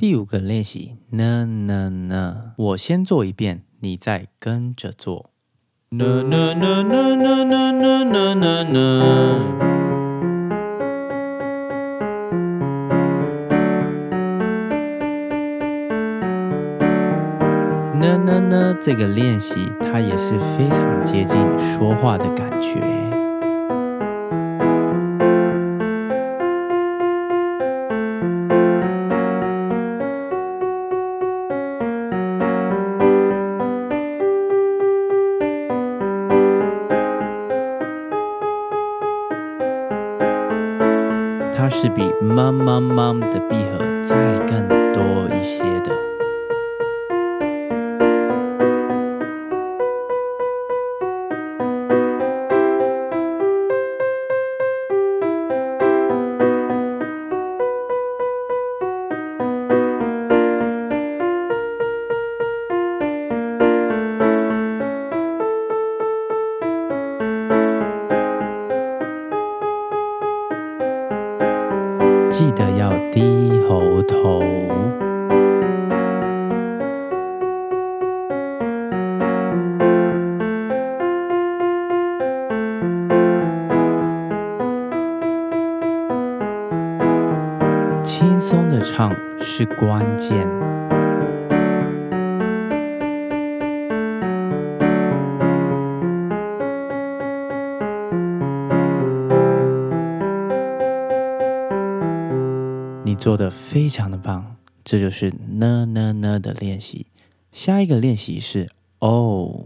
第五个练习，呢呢呢，我先做一遍，你再跟着做。呢呢呢呢呢呢呢呢呢呢。呢呢呢，这个练习它也是非常接近说话的感觉。它是比 mom mom mom 的闭合再更多一些的。记得要低喉头。轻松的唱是关键。你做的非常的棒，这就是呢呢呢的练习。下一个练习是哦。